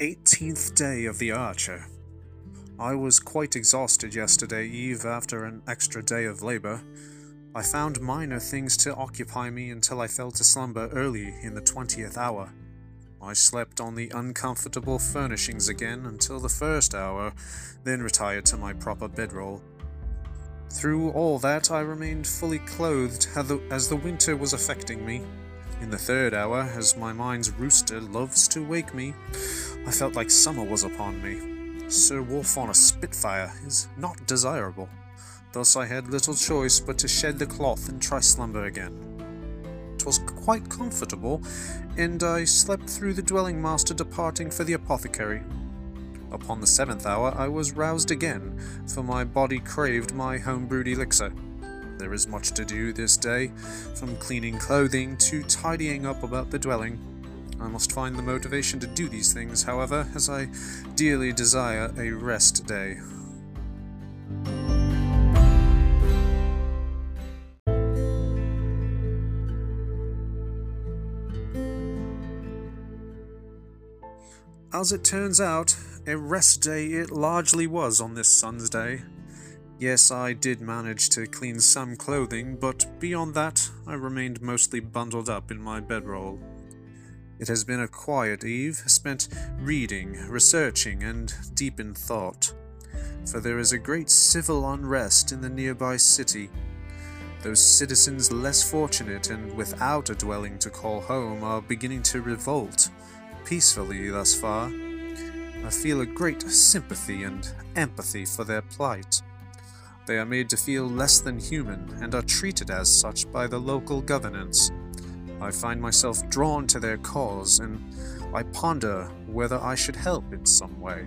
18th day of the Archer. I was quite exhausted yesterday eve after an extra day of labor. I found minor things to occupy me until I fell to slumber early in the 20th hour. I slept on the uncomfortable furnishings again until the first hour, then retired to my proper bedroll. Through all that, I remained fully clothed as the winter was affecting me. In the third hour, as my mind's rooster loves to wake me, I felt like summer was upon me. Sir Wolf on a Spitfire is not desirable. Thus I had little choice but to shed the cloth and try slumber again. 'Twas quite comfortable, and I slept through the dwelling master departing for the apothecary. Upon the seventh hour I was roused again, for my body craved my home-brewed elixir. There is much to do this day, from cleaning clothing to tidying up about the dwelling. I must find the motivation to do these things, however, as I dearly desire a rest day. As it turns out, a rest day it largely was on this sun's day. Yes, I did manage to clean some clothing, but beyond that, I remained mostly bundled up in my bedroll. It has been a quiet eve, spent reading, researching, and deep in thought. For there is a great civil unrest in the nearby city. Those citizens less fortunate and without a dwelling to call home are beginning to revolt peacefully thus far. I feel a great sympathy and empathy for their plight. They are made to feel less than human and are treated as such by the local governance. I find myself drawn to their cause, and I ponder whether I should help in some way.